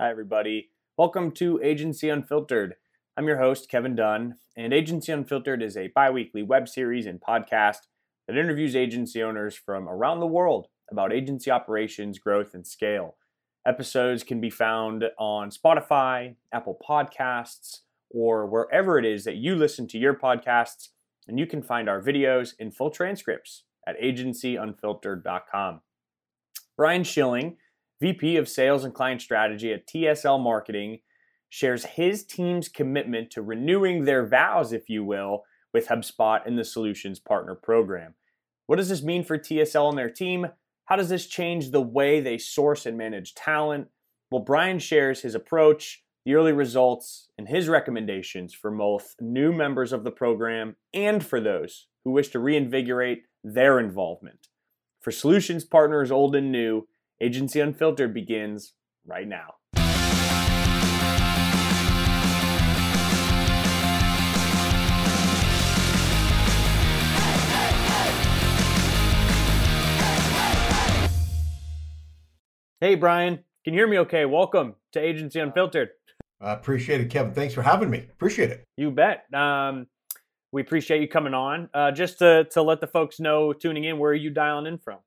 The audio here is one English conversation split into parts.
Hi, everybody. Welcome to Agency Unfiltered. I'm your host, Kevin Dunn, and Agency Unfiltered is a bi weekly web series and podcast that interviews agency owners from around the world about agency operations, growth, and scale. Episodes can be found on Spotify, Apple Podcasts, or wherever it is that you listen to your podcasts, and you can find our videos in full transcripts at agencyunfiltered.com. Brian Schilling VP of Sales and Client Strategy at TSL Marketing, shares his team's commitment to renewing their vows, if you will, with HubSpot in the Solutions Partner Program. What does this mean for TSL and their team? How does this change the way they source and manage talent? Well, Brian shares his approach, the early results, and his recommendations for both new members of the program and for those who wish to reinvigorate their involvement. For solutions partners old and new, Agency Unfiltered begins right now. Hey, Brian, can you hear me okay? Welcome to Agency Unfiltered. I appreciate it, Kevin. Thanks for having me. Appreciate it. You bet. Um, we appreciate you coming on. Uh, just to, to let the folks know tuning in, where are you dialing in from?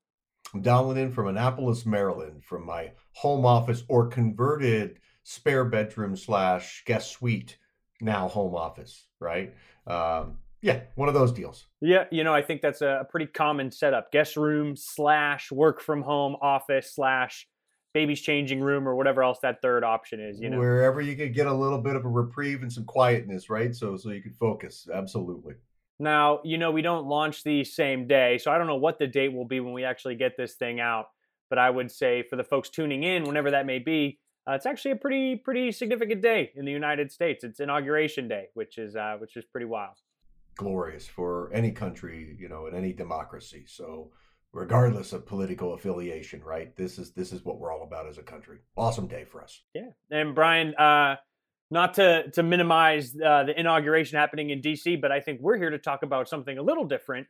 I'm dialing in from Annapolis, Maryland, from my home office or converted spare bedroom slash guest suite, now home office, right? Um, yeah, one of those deals. Yeah, you know, I think that's a pretty common setup. Guest room slash work from home office slash baby's changing room or whatever else that third option is. You know, wherever you could get a little bit of a reprieve and some quietness, right? So so you can focus. Absolutely. Now, you know, we don't launch the same day, so I don't know what the date will be when we actually get this thing out. But I would say for the folks tuning in, whenever that may be, uh, it's actually a pretty pretty significant day in the United States. It's inauguration day, which is uh, which is pretty wild. Glorious for any country, you know, in any democracy. So, regardless of political affiliation, right? This is this is what we're all about as a country. Awesome day for us. Yeah, and Brian, uh, not to to minimize uh, the inauguration happening in DC, but I think we're here to talk about something a little different.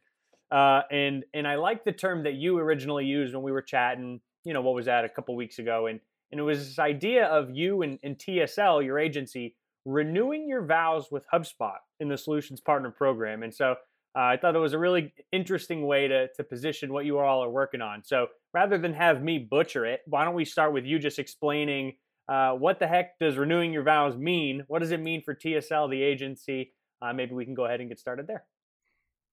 Uh, and and I like the term that you originally used when we were chatting. You know, what was that a couple weeks ago? And and it was this idea of you and, and TSL, your agency, renewing your vows with HubSpot in the Solutions Partner Program. And so uh, I thought it was a really interesting way to to position what you all are working on. So rather than have me butcher it, why don't we start with you just explaining uh, what the heck does renewing your vows mean? What does it mean for TSL, the agency? Uh, maybe we can go ahead and get started there.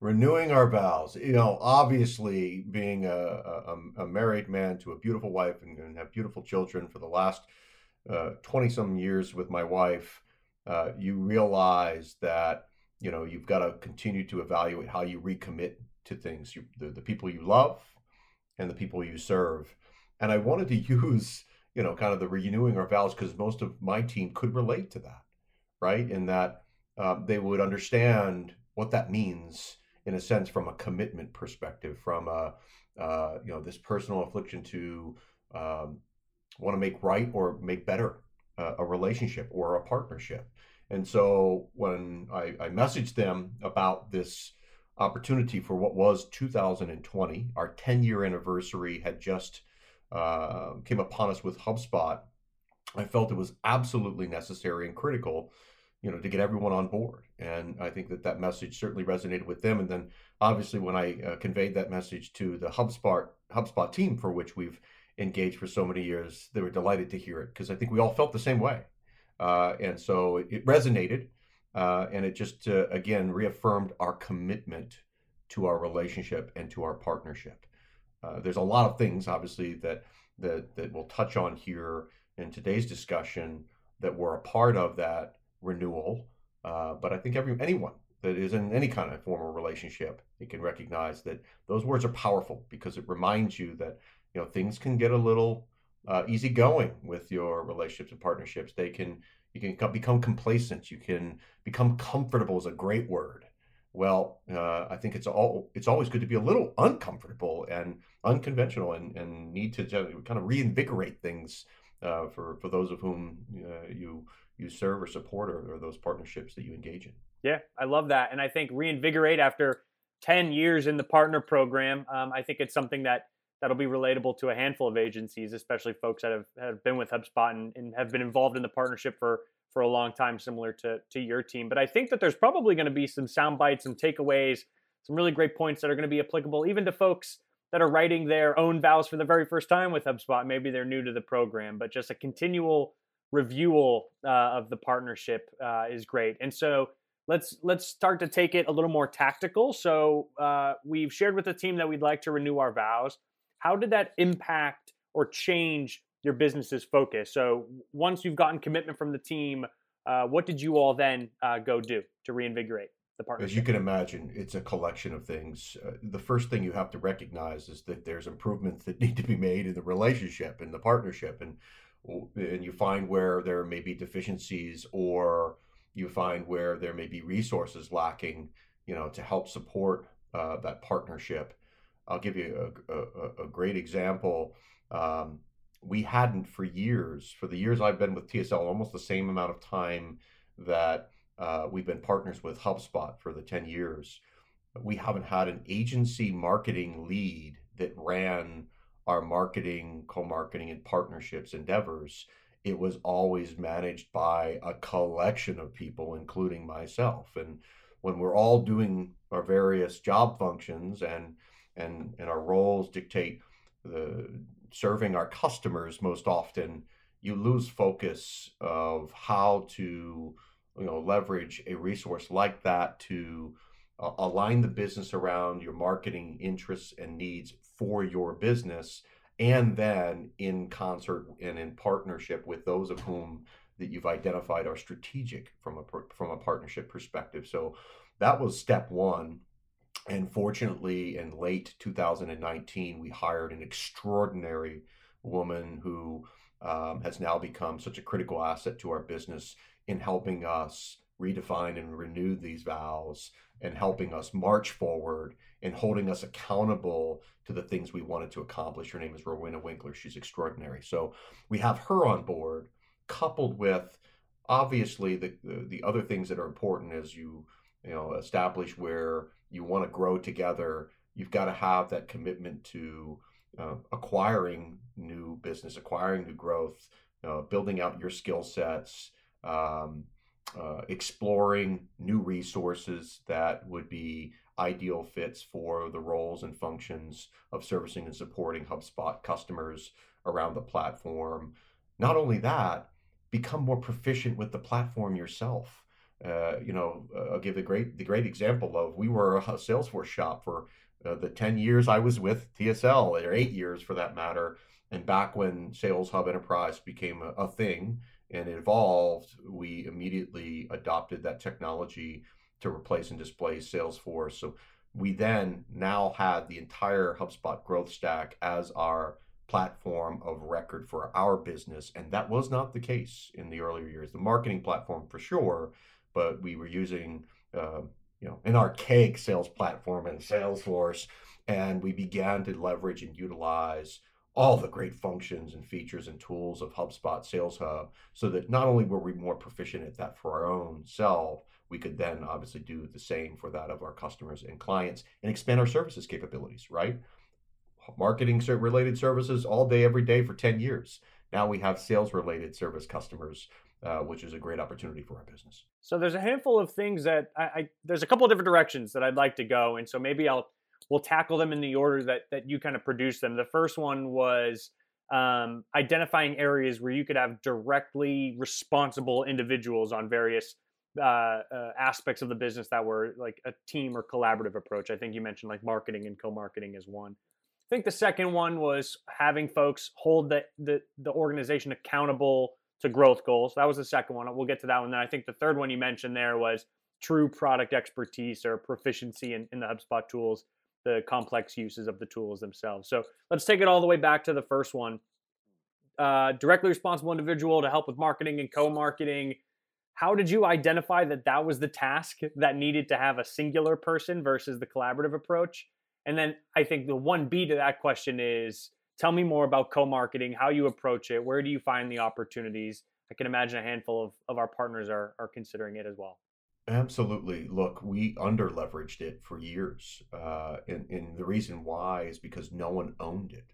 Renewing our vows. You know, obviously, being a, a, a married man to a beautiful wife and, and have beautiful children for the last 20 uh, some years with my wife, uh, you realize that, you know, you've got to continue to evaluate how you recommit to things, you, the, the people you love and the people you serve. And I wanted to use you know, kind of the renewing our vows because most of my team could relate to that, right? In that um, they would understand what that means in a sense from a commitment perspective, from a uh, you know this personal affliction to um, want to make right or make better uh, a relationship or a partnership. And so when I, I messaged them about this opportunity for what was 2020, our 10 year anniversary had just uh, came upon us with HubSpot, I felt it was absolutely necessary and critical, you know, to get everyone on board. And I think that that message certainly resonated with them. And then obviously when I uh, conveyed that message to the HubSpot HubSpot team for which we've engaged for so many years, they were delighted to hear it because I think we all felt the same way. Uh, and so it, it resonated. Uh, and it just, uh, again, reaffirmed our commitment to our relationship and to our partnership. Uh, there's a lot of things, obviously, that that that we'll touch on here in today's discussion that were a part of that renewal. Uh, but I think every anyone that is in any kind of formal relationship, you can recognize that those words are powerful because it reminds you that you know things can get a little uh, easygoing with your relationships and partnerships. They can you can become complacent. You can become comfortable is a great word. Well, uh, I think it's all it's always good to be a little uncomfortable and unconventional and, and need to kind of reinvigorate things uh, for for those of whom uh, you you serve or support or, or, those partnerships that you engage in. Yeah, I love that, and I think reinvigorate after ten years in the partner program. Um, I think it's something that that'll be relatable to a handful of agencies, especially folks that have, have been with HubSpot and, and have been involved in the partnership for for a long time, similar to to your team. But I think that there's probably going to be some sound bites, some takeaways, some really great points that are going to be applicable even to folks that are writing their own vows for the very first time with HubSpot. Maybe they're new to the program, but just a continual review uh, of the partnership uh, is great. And so let's let's start to take it a little more tactical. So uh, we've shared with the team that we'd like to renew our vows. How did that impact or change your business's focus? So once you've gotten commitment from the team, uh, what did you all then uh, go do to reinvigorate the partnership? As you can imagine, it's a collection of things. Uh, the first thing you have to recognize is that there's improvements that need to be made in the relationship and the partnership, and and you find where there may be deficiencies or you find where there may be resources lacking, you know, to help support uh, that partnership. I'll give you a, a, a great example. Um, we hadn't for years, for the years I've been with TSL, almost the same amount of time that uh, we've been partners with HubSpot for the 10 years. We haven't had an agency marketing lead that ran our marketing, co marketing, and partnerships endeavors. It was always managed by a collection of people, including myself. And when we're all doing our various job functions and and and our roles dictate the serving our customers most often you lose focus of how to you know leverage a resource like that to uh, align the business around your marketing interests and needs for your business and then in concert and in partnership with those of whom that you've identified are strategic from a from a partnership perspective. So that was step 1 and fortunately, in late 2019, we hired an extraordinary woman who um, has now become such a critical asset to our business in helping us redefine and renew these vows and helping us march forward and holding us accountable to the things we wanted to accomplish. Her name is Rowena Winkler. She's extraordinary. So we have her on board, coupled with obviously the, the, the other things that are important as you you know establish where you want to grow together you've got to have that commitment to uh, acquiring new business acquiring new growth uh, building out your skill sets um, uh, exploring new resources that would be ideal fits for the roles and functions of servicing and supporting HubSpot customers around the platform. Not only that, become more proficient with the platform yourself. Uh, you know, uh, I'll give the great the great example of we were a Salesforce shop for uh, the ten years I was with TSL, or eight years for that matter. And back when Sales Hub Enterprise became a, a thing and evolved, we immediately adopted that technology to replace and displace Salesforce. So we then now had the entire HubSpot growth stack as our platform of record for our business. And that was not the case in the earlier years. The marketing platform for sure, but we were using uh, you know an archaic sales platform in Salesforce, and we began to leverage and utilize all the great functions and features and tools of HubSpot Sales Hub, so that not only were we more proficient at that for our own self, we could then obviously do the same for that of our customers and clients and expand our services capabilities. Right, marketing related services all day, every day for ten years. Now we have sales related service customers uh, which is a great opportunity for our business. So there's a handful of things that I, I, there's a couple of different directions that I'd like to go, and so maybe I'll we'll tackle them in the order that that you kind of produce them. The first one was um, identifying areas where you could have directly responsible individuals on various uh, uh, aspects of the business that were like a team or collaborative approach. I think you mentioned like marketing and co-marketing as one. I think the second one was having folks hold the the, the organization accountable to growth goals. That was the second one. We'll get to that one. Then I think the third one you mentioned there was true product expertise or proficiency in, in the HubSpot tools, the complex uses of the tools themselves. So let's take it all the way back to the first one. Uh, directly responsible individual to help with marketing and co-marketing. How did you identify that that was the task that needed to have a singular person versus the collaborative approach? And then I think the one B to that question is Tell me more about co-marketing, how you approach it, where do you find the opportunities? I can imagine a handful of, of our partners are, are considering it as well. Absolutely. Look, we under leveraged it for years. Uh, and, and the reason why is because no one owned it,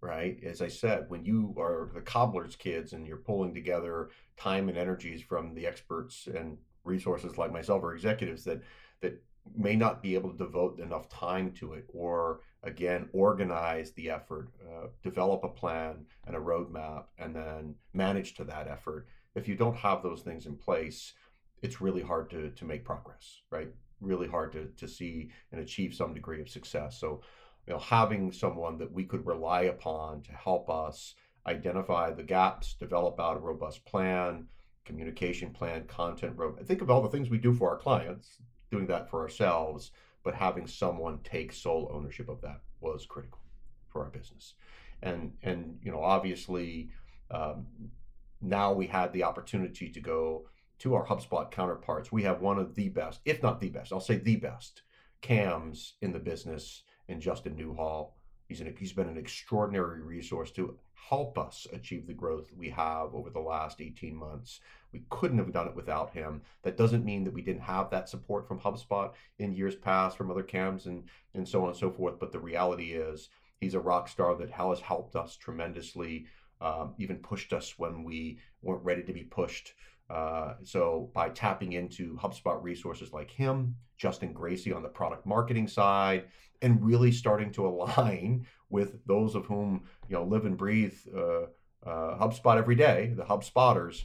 right? As I said, when you are the cobbler's kids and you're pulling together time and energies from the experts and resources like myself or executives that that may not be able to devote enough time to it or again organize the effort uh, develop a plan and a roadmap and then manage to that effort if you don't have those things in place it's really hard to to make progress, right? Really hard to to see and achieve some degree of success. So, you know, having someone that we could rely upon to help us identify the gaps, develop out a robust plan, communication plan, content road. Think of all the things we do for our clients, doing that for ourselves, but having someone take sole ownership of that was critical for our business. And and you know, obviously, um, now we had the opportunity to go to our HubSpot counterparts, we have one of the best, if not the best, I'll say the best CAMs in the business and Justin Newhall. He's, an, he's been an extraordinary resource to help us achieve the growth we have over the last 18 months. We couldn't have done it without him. That doesn't mean that we didn't have that support from HubSpot in years past from other CAMs and, and so on and so forth. But the reality is, he's a rock star that has helped us tremendously, um, even pushed us when we weren't ready to be pushed. Uh, so by tapping into HubSpot resources like him, Justin Gracie on the product marketing side, and really starting to align with those of whom you know live and breathe uh, uh, HubSpot every day, the HubSpotters,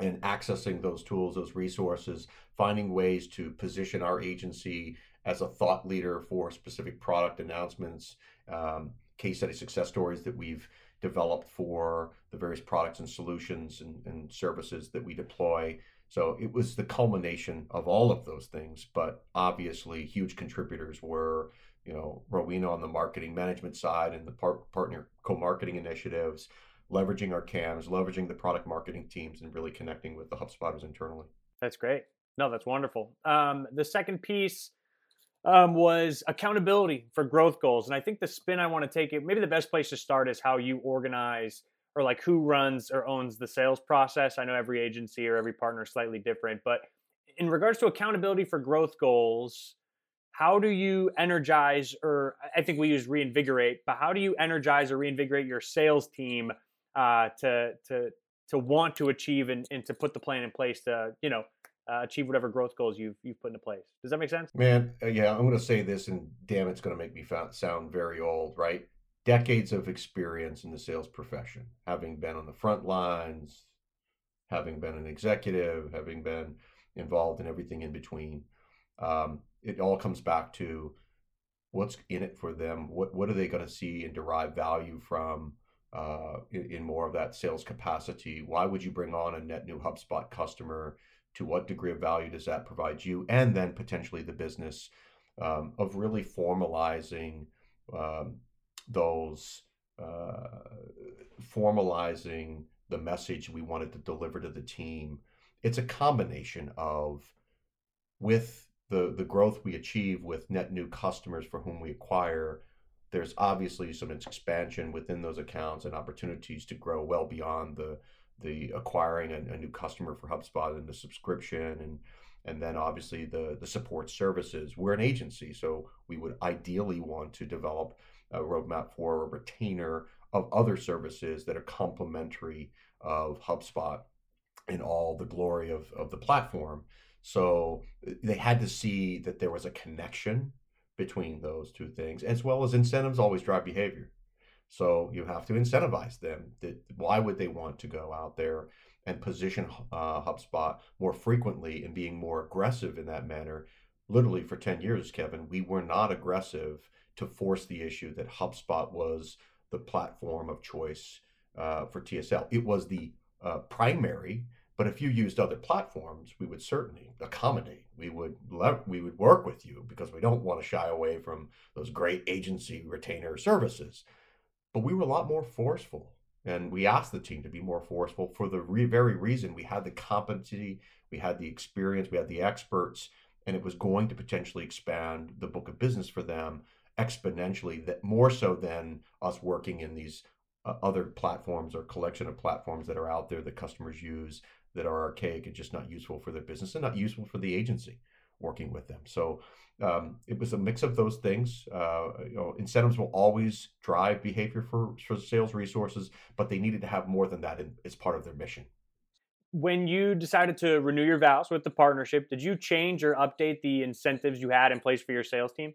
and accessing those tools, those resources, finding ways to position our agency as a thought leader for specific product announcements, um, case study success stories that we've developed for the various products and solutions and, and services that we deploy. So it was the culmination of all of those things, but obviously huge contributors were, you know, Rowena on the marketing management side and the par- partner co-marketing initiatives, leveraging our CAMs, leveraging the product marketing teams, and really connecting with the HubSpotters internally. That's great. No, that's wonderful. Um, the second piece um, was accountability for growth goals. And I think the spin I want to take it, maybe the best place to start is how you organize or like who runs or owns the sales process. I know every agency or every partner is slightly different, but in regards to accountability for growth goals, how do you energize or I think we use reinvigorate, but how do you energize or reinvigorate your sales team uh, to to to want to achieve and, and to put the plan in place to you know uh, achieve whatever growth goals you've you've put into place. Does that make sense? Man, uh, yeah, I'm going to say this, and damn, it's going to make me sound very old, right? Decades of experience in the sales profession, having been on the front lines, having been an executive, having been involved in everything in between. Um, it all comes back to what's in it for them. What what are they going to see and derive value from? Uh, in, in more of that sales capacity, why would you bring on a net new HubSpot customer to what degree of value does that provide you and then potentially the business um, of really formalizing um, those uh, formalizing the message we wanted to deliver to the team it's a combination of with the the growth we achieve with net new customers for whom we acquire there's obviously some expansion within those accounts and opportunities to grow well beyond the the acquiring a, a, new customer for HubSpot and the subscription and and then obviously the the support services. We're an agency, so we would ideally want to develop a roadmap for a retainer of other services that are complementary of HubSpot in all the glory of, of the platform. So they had to see that there was a connection between those two things, as well as incentives always drive behavior. So you have to incentivize them. That why would they want to go out there and position uh, HubSpot more frequently and being more aggressive in that manner? Literally for ten years, Kevin, we were not aggressive to force the issue that HubSpot was the platform of choice uh, for TSL. It was the uh, primary, but if you used other platforms, we would certainly accommodate. We would le- we would work with you because we don't want to shy away from those great agency retainer services but we were a lot more forceful. And we asked the team to be more forceful for the re- very reason we had the competency, we had the experience, we had the experts, and it was going to potentially expand the book of business for them exponentially, that more so than us working in these uh, other platforms or collection of platforms that are out there that customers use that are archaic and just not useful for their business and not useful for the agency working with them. So um, it was a mix of those things. Uh, you know, incentives will always drive behavior for, for sales resources, but they needed to have more than that in, as part of their mission. When you decided to renew your vows with the partnership, did you change or update the incentives you had in place for your sales team?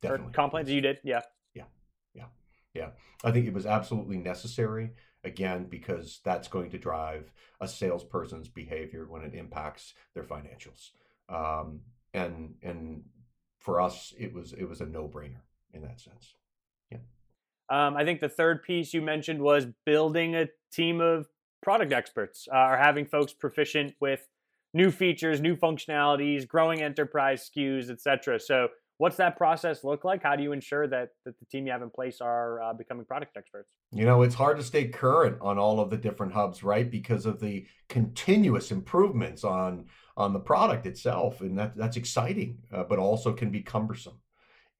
Definitely. Or comp plans you did? Yeah. Yeah. Yeah. Yeah. I think it was absolutely necessary again because that's going to drive a salesperson's behavior when it impacts their financials. Um, and and for us it was it was a no-brainer in that sense. Yeah. Um, i think the third piece you mentioned was building a team of product experts uh, or having folks proficient with new features new functionalities growing enterprise skus etc so what's that process look like? How do you ensure that, that the team you have in place are uh, becoming product experts? You know, it's hard to stay current on all of the different hubs, right? Because of the continuous improvements on on the product itself, and that that's exciting, uh, but also can be cumbersome.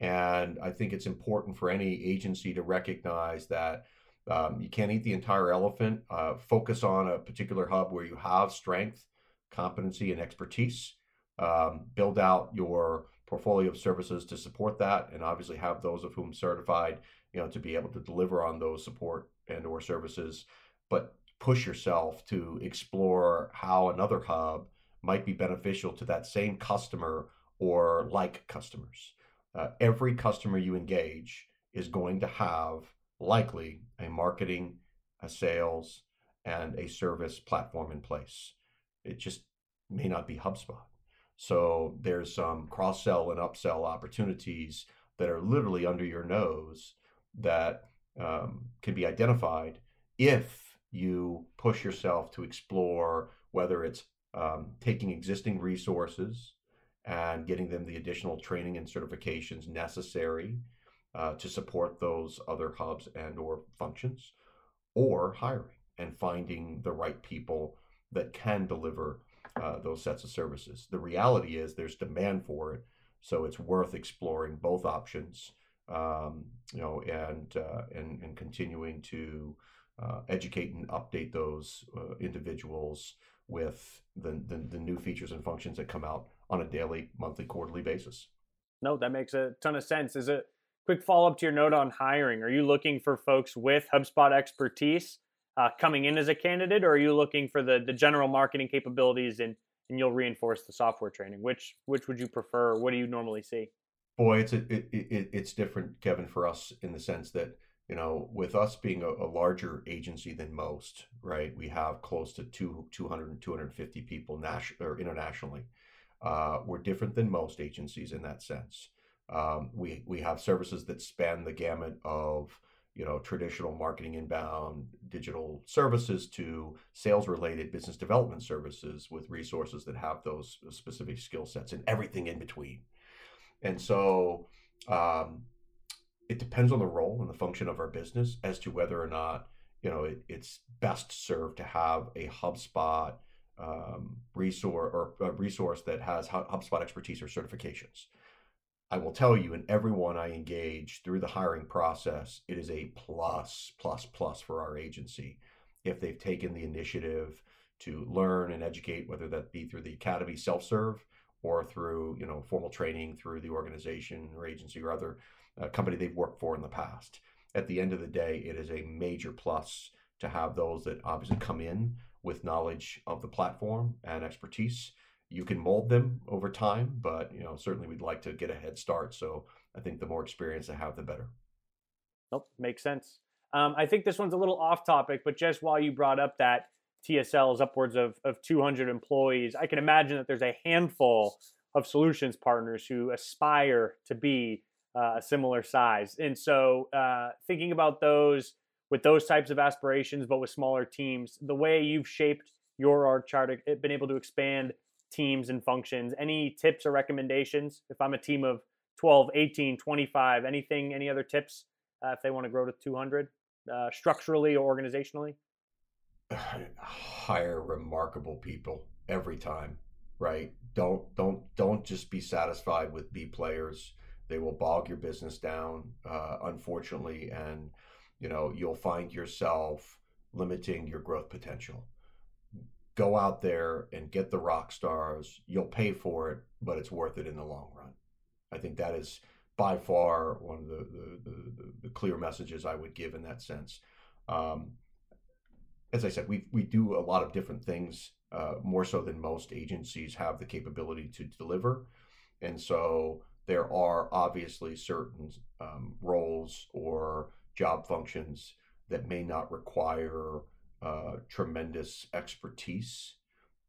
And I think it's important for any agency to recognize that um, you can't eat the entire elephant. Uh, focus on a particular hub where you have strength, competency, and expertise. Um, build out your portfolio of services to support that and obviously have those of whom certified you know to be able to deliver on those support and or services but push yourself to explore how another hub might be beneficial to that same customer or like customers. Uh, every customer you engage is going to have likely a marketing a sales and a service platform in place. It just may not be hubspot so there's some cross sell and upsell opportunities that are literally under your nose that um, can be identified if you push yourself to explore whether it's um, taking existing resources and getting them the additional training and certifications necessary uh, to support those other hubs and or functions or hiring and finding the right people that can deliver uh, those sets of services. The reality is there's demand for it, so it's worth exploring both options. Um, you know, and uh, and and continuing to uh, educate and update those uh, individuals with the, the the new features and functions that come out on a daily, monthly, quarterly basis. No, that makes a ton of sense. Is it quick follow up to your note on hiring? Are you looking for folks with HubSpot expertise? Uh, coming in as a candidate, or are you looking for the the general marketing capabilities and and you'll reinforce the software training? Which which would you prefer? What do you normally see? Boy, it's a, it, it, it's different, Kevin, for us in the sense that you know, with us being a, a, larger agency than most, right? We have close to two, 200 250 people national or internationally. Uh, we're different than most agencies in that sense. Um, we we have services that span the gamut of you know traditional marketing inbound digital services to sales related business development services with resources that have those specific skill sets and everything in between. And so um, it depends on the role and the function of our business as to whether or not you know it, it's best served to have a hubspot um, resource or a resource that has hubspot expertise or certifications I will tell you, and everyone I engage through the hiring process, it is a plus, plus, plus for our agency if they've taken the initiative to learn and educate, whether that be through the academy self-serve or through you know formal training through the organization or agency or other uh, company they've worked for in the past. At the end of the day, it is a major plus to have those that obviously come in with knowledge of the platform and expertise you can mold them over time, but you know certainly we'd like to get a head start. So I think the more experience I have, the better. Nope, makes sense. Um, I think this one's a little off topic, but just while you brought up that TSL is upwards of, of 200 employees, I can imagine that there's a handful of solutions partners who aspire to be uh, a similar size. And so, uh, thinking about those with those types of aspirations, but with smaller teams, the way you've shaped your org chart, been able to expand teams and functions. Any tips or recommendations if I'm a team of 12, 18, 25, anything, any other tips uh, if they want to grow to 200 uh, structurally or organizationally? Hire remarkable people every time, right? Don't don't don't just be satisfied with B players. They will bog your business down, uh, unfortunately, and you know, you'll find yourself limiting your growth potential. Go out there and get the rock stars. You'll pay for it, but it's worth it in the long run. I think that is by far one of the the, the, the clear messages I would give in that sense. Um, as I said, we we do a lot of different things, uh, more so than most agencies have the capability to deliver, and so there are obviously certain um, roles or job functions that may not require uh, tremendous expertise,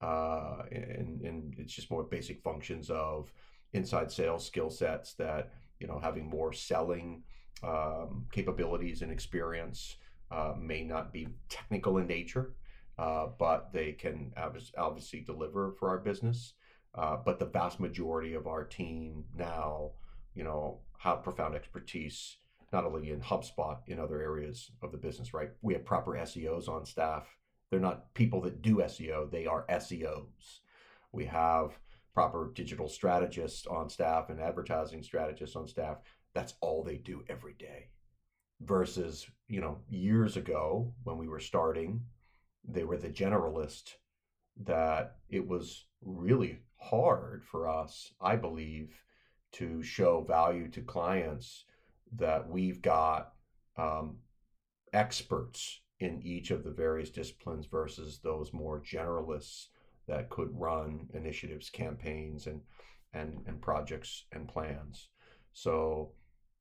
uh, and and it's just more basic functions of inside sales skill sets that you know having more selling um, capabilities and experience uh, may not be technical in nature, uh, but they can obviously deliver for our business. Uh, but the vast majority of our team now, you know, have profound expertise not only in HubSpot in other areas of the business. Right, we have proper SEOs on staff. They're not people that do SEO; they are SEOs. We have proper digital strategists on staff and advertising strategists on staff. That's all they do every day. Versus, you know, years ago when we were starting, they were the generalist that it was really hard for us, I believe, to show value to clients that we've got um, experts in each of the various disciplines versus those more generalists that could run initiatives, campaigns, and and and projects and plans. So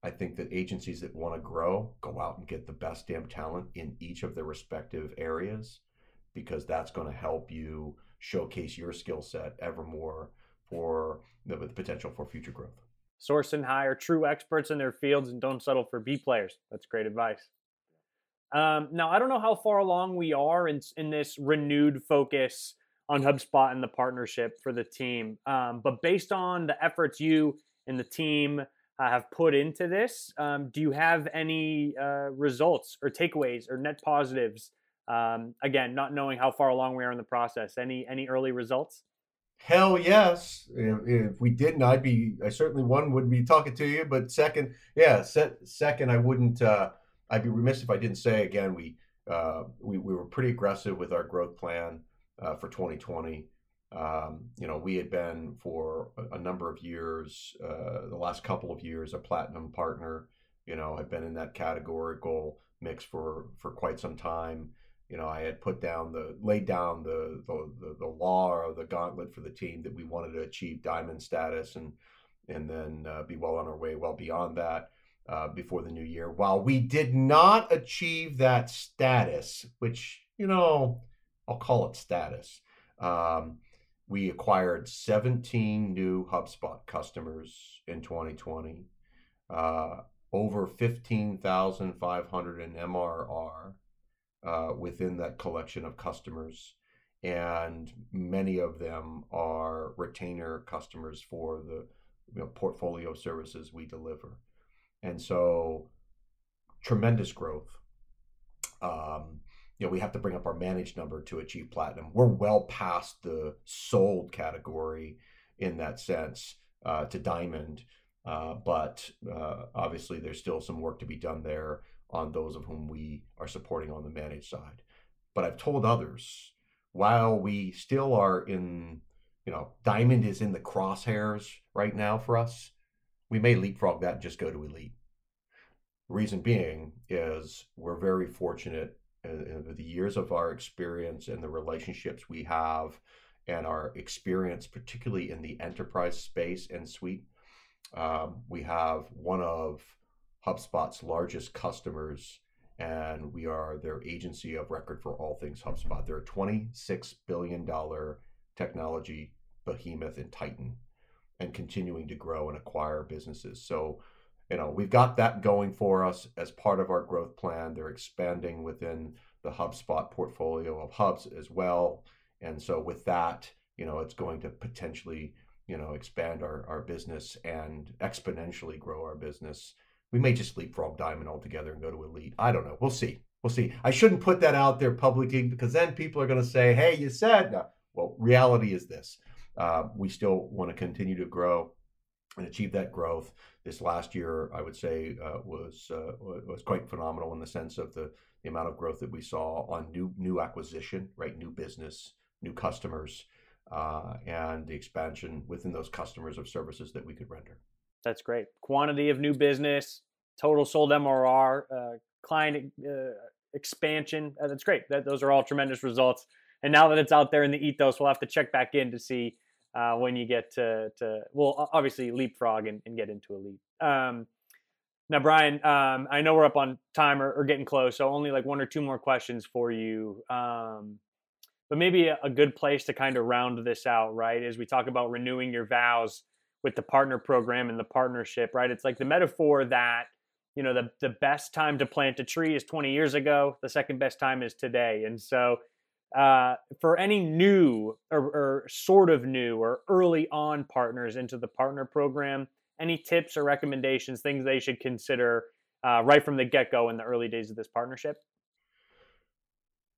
I think that agencies that want to grow go out and get the best damn talent in each of their respective areas because that's going to help you showcase your skill set ever more for the, the potential for future growth. Source and hire true experts in their fields and don't settle for B players. That's great advice. Um, now, I don't know how far along we are in, in this renewed focus on HubSpot and the partnership for the team. Um, but based on the efforts you and the team uh, have put into this, um, do you have any uh, results or takeaways or net positives? Um, again, not knowing how far along we are in the process. Any any early results? Hell yes. If, we didn't, I'd be. I certainly one would be talking to you, but second, yeah, set, second, I wouldn't. Uh, I'd be remiss if I didn't say again. We uh, we we were pretty aggressive with our growth plan uh, for 2020. Um, you know, we had been for a, a number of years, uh, the last couple of years, a platinum partner. You know, had been in that categorical mix for for quite some time. You know, I had put down the laid down the the, the, the law or the gauntlet for the team that we wanted to achieve diamond status and and then uh, be well on our way, well beyond that. Uh, before the new year. While we did not achieve that status, which, you know, I'll call it status. Um, we acquired 17 new HubSpot customers in 2020, uh, over 15,500 in MRR uh, within that collection of customers. And many of them are retainer customers for the you know, portfolio services we deliver. And so, tremendous growth. Um, you know, we have to bring up our managed number to achieve platinum. We're well past the sold category in that sense uh, to diamond. Uh, but uh, obviously, there's still some work to be done there on those of whom we are supporting on the managed side. But I've told others, while we still are in, you know, diamond is in the crosshairs right now for us, we may leapfrog that and just go to elite. Reason being is we're very fortunate with the years of our experience and the relationships we have and our experience, particularly in the enterprise space and suite, um, we have one of HubSpot's largest customers, and we are their agency of record for all things HubSpot. They're a $26 billion technology behemoth and titan and continuing to grow and acquire businesses. So you know we've got that going for us as part of our growth plan they're expanding within the hubspot portfolio of hubs as well and so with that you know it's going to potentially you know expand our, our business and exponentially grow our business we may just leapfrog diamond altogether and go to elite. I don't know. We'll see. We'll see. I shouldn't put that out there publicly because then people are going to say hey you said no. Well reality is this. Uh, we still want to continue to grow and achieve that growth. This last year, I would say, uh, was uh, was quite phenomenal in the sense of the, the amount of growth that we saw on new new acquisition, right, new business, new customers, uh, and the expansion within those customers of services that we could render. That's great. Quantity of new business, total sold MRR, uh, client uh, expansion. Uh, that's great. That, those are all tremendous results. And now that it's out there in the ethos, we'll have to check back in to see uh, when you get to, to well, obviously leapfrog and, and get into a leap. Um, now, Brian, um, I know we're up on time or, or, getting close, so only like one or two more questions for you. Um, but maybe a, a, good place to kind of round this out, right? As we talk about renewing your vows with the partner program and the partnership, right? It's like the metaphor that you know the the best time to plant a tree is 20 years ago. The second best time is today, and so uh, for any new or, or, sort of new or early on partners into the partner program, any tips or recommendations, things they should consider uh, right from the get go in the early days of this partnership?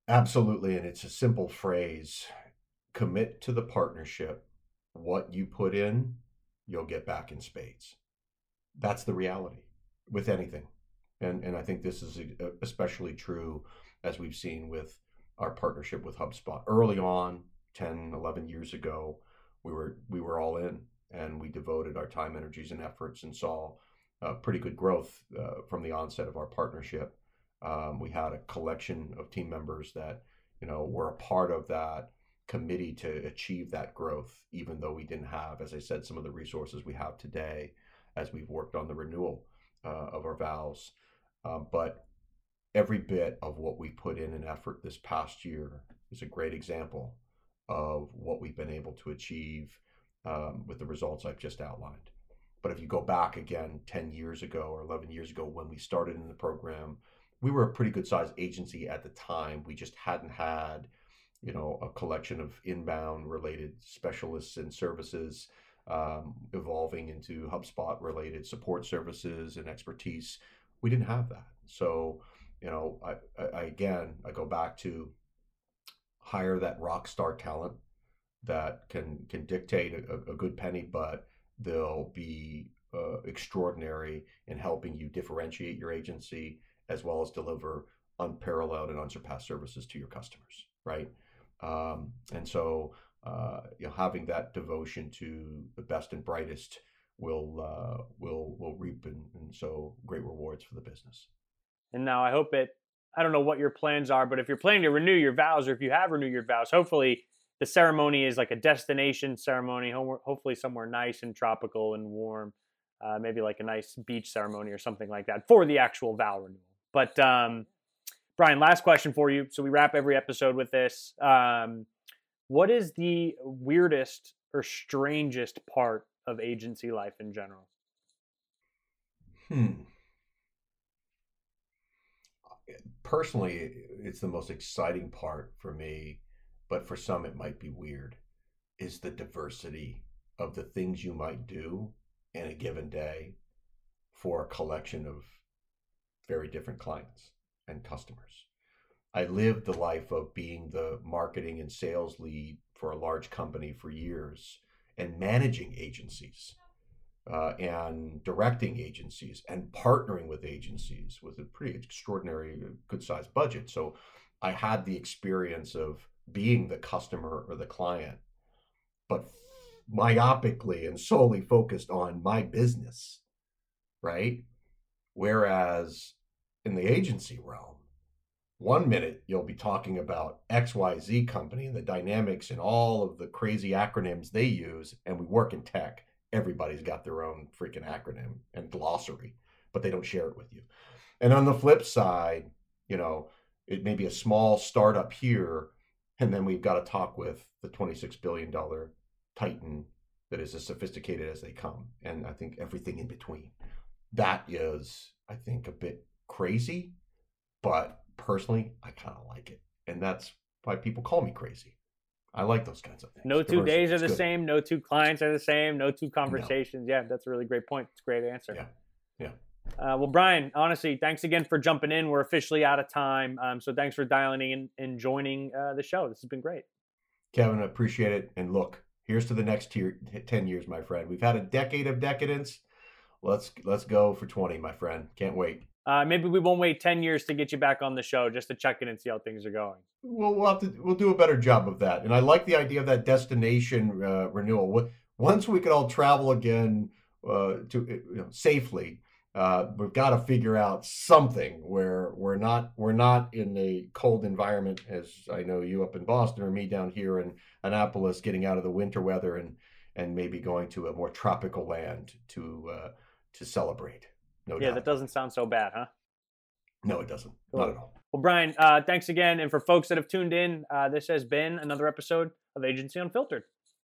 Absolutely. And it's a simple phrase commit to the partnership. What you put in, you'll get back in spades. That's the reality with anything. And, and I think this is especially true as we've seen with our partnership with HubSpot. Early on, 10, 11 years ago, we were we were all in and we devoted our time, energies, and efforts and saw uh, pretty good growth uh, from the onset of our partnership. Um, we had a collection of team members that you know were a part of that committee to achieve that growth, even though we didn't have, as I said, some of the resources we have today as we've worked on the renewal uh, of our vows. Um, but every bit of what we put in an effort this past year is a great example of what we've been able to achieve um, with the results I've just outlined. But if you go back again 10 years ago or 11 years ago when we started in the program, we were a pretty good sized agency at the time. We just hadn't had, you know, a collection of inbound related specialists and services um, evolving into HubSpot related support services and expertise. We didn't have that. So you know, I, I, again, I go back to hire that rock star talent that can can dictate a, a good penny, but they'll be uh, extraordinary in helping you differentiate your agency as well as deliver unparalleled and unsurpassed services to your customers, right? Um, and so, uh, you know, having that devotion to the best and brightest will uh, will will reap and, and so great rewards for the business. And now I hope it, I don't know what your plans are, but if you're planning to renew your vows or if you have renewed your vows, hopefully the ceremony is like a destination ceremony, hopefully somewhere nice and tropical and warm, uh, maybe like a nice beach ceremony or something like that for the actual vow renewal. But um, Brian, last question for you. So we wrap every episode with this. Um, what is the weirdest or strangest part of agency life in general? Hmm personally, it's the most exciting part for me, but for some it might be weird, is the diversity of the things you might do in a given day for a collection of very different clients and customers. I lived the life of being the marketing and sales lead for a large company for years and managing agencies uh, and directing agencies and partnering with agencies with a pretty extraordinary, uh, good sized budget. So I had the experience of being the customer or the client, but myopically and solely focused on my business, right? Whereas in the agency realm, one minute you'll be talking about XYZ company and the dynamics and all of the crazy acronyms they use, and we work in tech everybody's got their own freaking acronym and glossary, but they don't share it with you. And on the flip side, you know, it may be a small startup here, and then we've got to talk with the $26 billion titan that is as sophisticated as they come. And I think everything in between. That is, I think, a bit crazy, but personally, I kind of like it. And that's why people call me crazy. I like those kinds of things. No two days are the same. No two clients are the same. No two conversations. No. Yeah, that's a really great point. It's a great answer. Yeah. Yeah. Uh, well, Brian, honestly, thanks again for jumping in. We're officially out of time. Um, so thanks for dialing in and joining uh, the show. This has been great. Kevin, I appreciate it. And look, Here's to the next tier, 10 years, my friend. We've had a decade of decadence. Let's let's go for 20, my friend. Can't wait. Uh, maybe we won't wait 10 years to get you back on the show just to check in and see how things are going. We'll, we'll have to we'll do a better job of that. And I like the idea of that destination uh, renewal. Once we can all travel again uh, to you know, safely, uh, we've got to figure out something where we're not we're not in a cold environment as I know you up in Boston or me down here in Annapolis getting out of the winter weather and and maybe going to a more tropical land to uh, to celebrate. No yeah, that doesn't sound so bad, huh? No, it doesn't. Cool. Not at all. Well, Brian, uh, thanks again. And for folks that have tuned in, uh, this has been another episode of Agency Unfiltered.